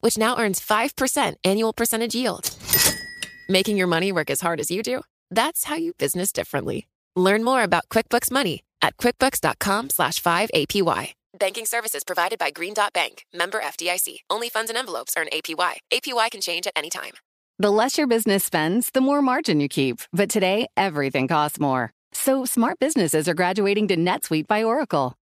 which now earns 5% annual percentage yield. Making your money work as hard as you do? That's how you business differently. Learn more about QuickBooks Money at quickbooks.com slash 5APY. Banking services provided by Green Dot Bank, member FDIC. Only funds and envelopes earn APY. APY can change at any time. The less your business spends, the more margin you keep. But today, everything costs more. So smart businesses are graduating to NetSuite by Oracle.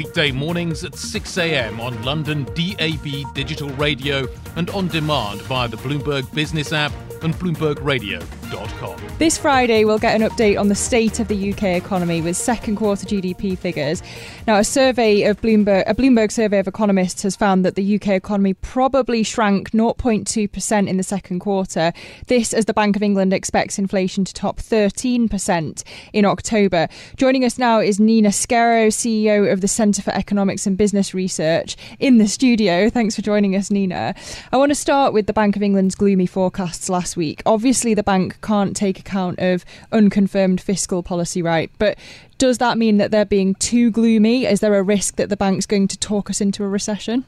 weekday mornings at 6 a.m. on London DAB digital radio and on demand via the Bloomberg Business app and BloombergRadio.com. This Friday, we'll get an update on the state of the UK economy with second quarter GDP figures. Now, a survey of Bloomberg, a Bloomberg survey of economists has found that the UK economy probably shrank 0.2% in the second quarter. This as the Bank of England expects inflation to top 13% in October. Joining us now is Nina Skero, CEO of the Centre for Economics and Business Research, in the studio. Thanks for joining us, Nina. I want to start with the Bank of England's gloomy forecasts last week. Obviously, the bank can't take account of unconfirmed fiscal policy, right? But does that mean that they're being too gloomy? Is there a risk that the bank's going to talk us into a recession?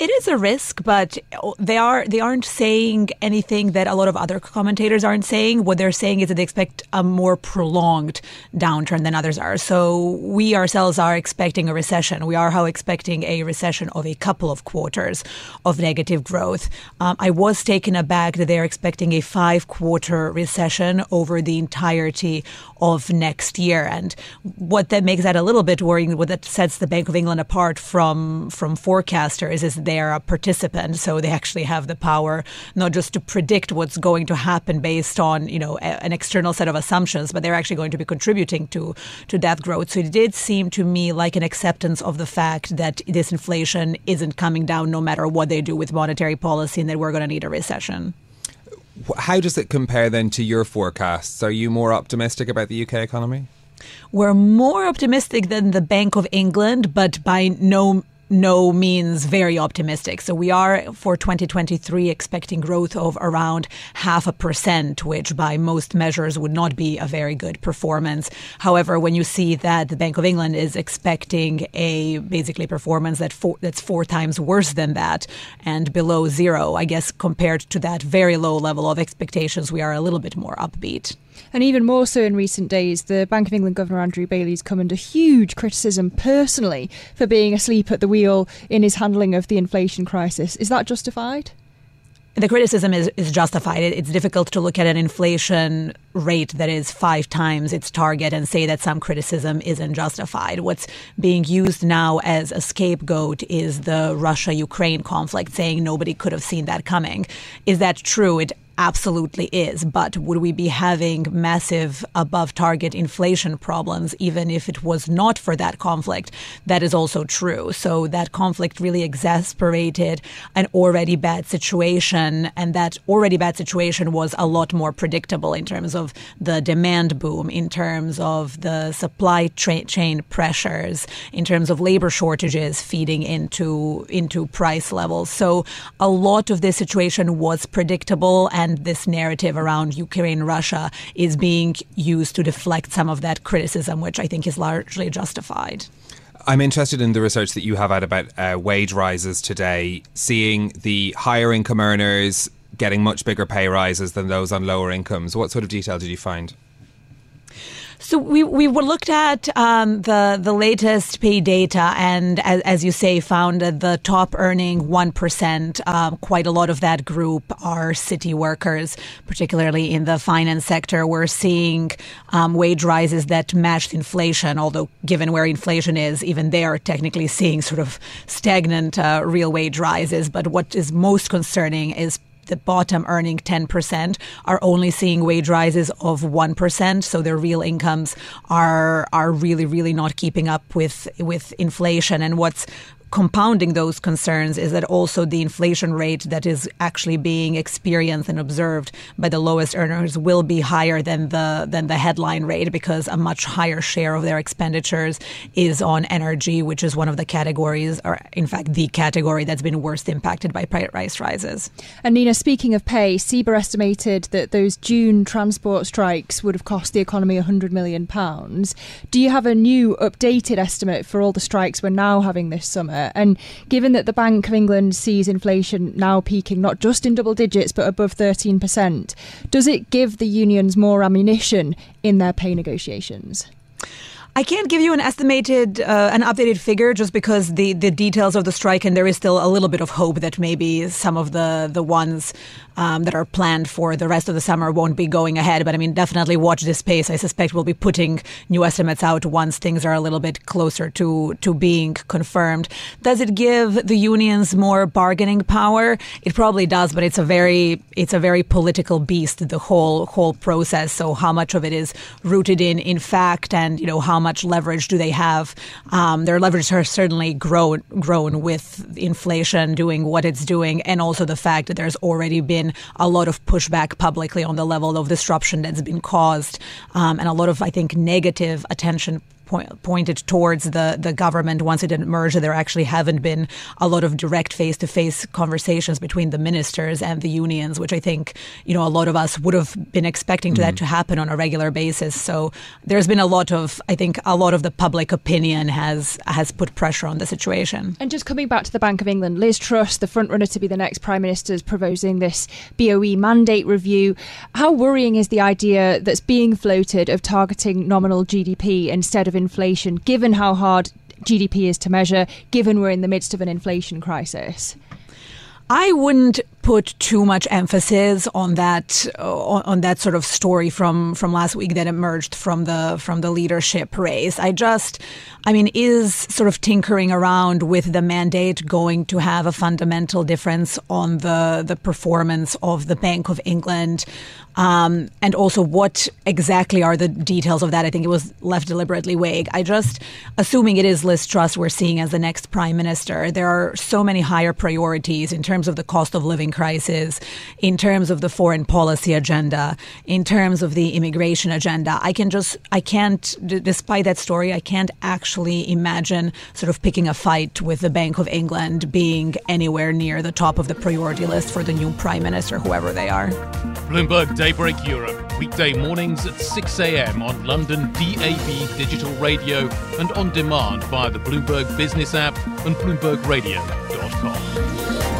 It is a risk, but they are they aren't saying anything that a lot of other commentators aren't saying. What they're saying is that they expect a more prolonged downturn than others are. So we ourselves are expecting a recession. We are how expecting a recession of a couple of quarters of negative growth. Um, I was taken aback that they're expecting a five quarter recession over the entirety of next year, and what that makes that a little bit worrying. What that sets the Bank of England apart from from forecasters is they are a participant, so they actually have the power not just to predict what's going to happen based on you know a, an external set of assumptions, but they're actually going to be contributing to to that growth. So it did seem to me like an acceptance of the fact that this inflation isn't coming down no matter what they do with monetary policy, and that we're going to need a recession. How does it compare then to your forecasts? Are you more optimistic about the UK economy? We're more optimistic than the Bank of England, but by no no means very optimistic. So we are for 2023 expecting growth of around half a percent, which by most measures would not be a very good performance. However, when you see that the Bank of England is expecting a basically performance that four, that's four times worse than that and below zero, I guess compared to that very low level of expectations, we are a little bit more upbeat. And even more so in recent days, the Bank of England Governor Andrew Bailey's come under huge criticism personally for being asleep at the wheel in his handling of the inflation crisis. Is that justified? The criticism is, is justified. It's difficult to look at an inflation rate that is five times its target and say that some criticism isn't justified. What's being used now as a scapegoat is the Russia Ukraine conflict, saying nobody could have seen that coming. Is that true? It absolutely is. But would we be having massive above target inflation problems even if it was not for that conflict? That is also true. So that conflict really exasperated an already bad situation. And that already bad situation was a lot more predictable in terms of the demand boom, in terms of the supply tra- chain pressures, in terms of labor shortages feeding into, into price levels. So a lot of this situation was predictable and and this narrative around Ukraine Russia is being used to deflect some of that criticism, which I think is largely justified. I'm interested in the research that you have out about uh, wage rises today, seeing the higher income earners getting much bigger pay rises than those on lower incomes. What sort of detail did you find? So we we looked at um, the the latest pay data, and as, as, you say, found that the top earning one percent, um, quite a lot of that group are city workers, particularly in the finance sector. We're seeing um, wage rises that matched inflation, although given where inflation is, even they are technically seeing sort of stagnant uh, real wage rises. But what is most concerning is the bottom earning 10% are only seeing wage rises of 1%. So their real incomes are, are really, really not keeping up with, with inflation. And what's compounding those concerns is that also the inflation rate that is actually being experienced and observed by the lowest earners will be higher than the than the headline rate because a much higher share of their expenditures is on energy, which is one of the categories, or in fact the category that's been worst impacted by price rises. And Nina, speaking of pay, CEBR estimated that those June transport strikes would have cost the economy 100 million pounds. Do you have a new updated estimate for all the strikes we're now having this summer? And given that the Bank of England sees inflation now peaking not just in double digits but above 13%, does it give the unions more ammunition in their pay negotiations? I can't give you an estimated, uh, an updated figure just because the, the details of the strike and there is still a little bit of hope that maybe some of the, the ones um, that are planned for the rest of the summer won't be going ahead. But I mean, definitely watch this space. I suspect we'll be putting new estimates out once things are a little bit closer to, to being confirmed. Does it give the unions more bargaining power? It probably does, but it's a very, it's a very political beast, the whole, whole process. So how much of it is rooted in, in fact and, you know, how much leverage do they have? Um, their leverage has certainly grown, grown with inflation doing what it's doing and also the fact that there's already been a lot of pushback publicly on the level of disruption that's been caused, um, and a lot of, I think, negative attention point, pointed towards the, the government once it emerged. There actually haven't been a lot of direct face to face conversations between the ministers and the unions, which I think, you know, a lot of us would have been expecting mm-hmm. that to happen on a regular basis. So there's been a lot of, I think, a lot of the public opinion has has put pressure on the situation. And just coming back to the Bank of England, Liz Truss, the front runner to be the next Prime Minister, is proposing this BOE mandate review. How worrying is the idea that's being floated of targeting nominal GDP instead of inflation, given how hard GDP is to measure, given we're in the midst of an inflation crisis? I wouldn't put too much emphasis on that uh, on that sort of story from from last week that emerged from the from the leadership race. I just I mean is sort of tinkering around with the mandate going to have a fundamental difference on the the performance of the Bank of England um, and also what exactly are the details of that? I think it was left deliberately vague. I just assuming it is Liz Truss we're seeing as the next prime minister. There are so many higher priorities in terms of the cost of living crisis, in terms of the foreign policy agenda, in terms of the immigration agenda. I can just, I can't, d- despite that story, I can't actually imagine sort of picking a fight with the Bank of England being anywhere near the top of the priority list for the new prime minister, whoever they are. Bloomberg Daybreak Europe, weekday mornings at 6 a.m. on London DAB digital radio and on demand via the Bloomberg Business app and BloombergRadio.com.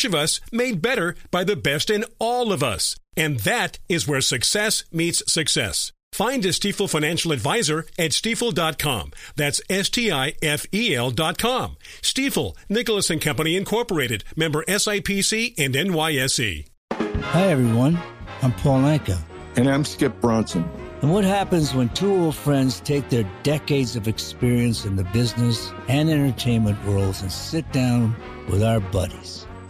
each of us made better by the best in all of us. And that is where success meets success. Find a Stifel financial advisor at stifel.com. That's S-T-I-F-E-L dot com. Stifel, Nicholas and Company Incorporated, member SIPC and NYSE. Hi, everyone. I'm Paul Anka. And I'm Skip Bronson. And what happens when two old friends take their decades of experience in the business and entertainment worlds and sit down with our buddies?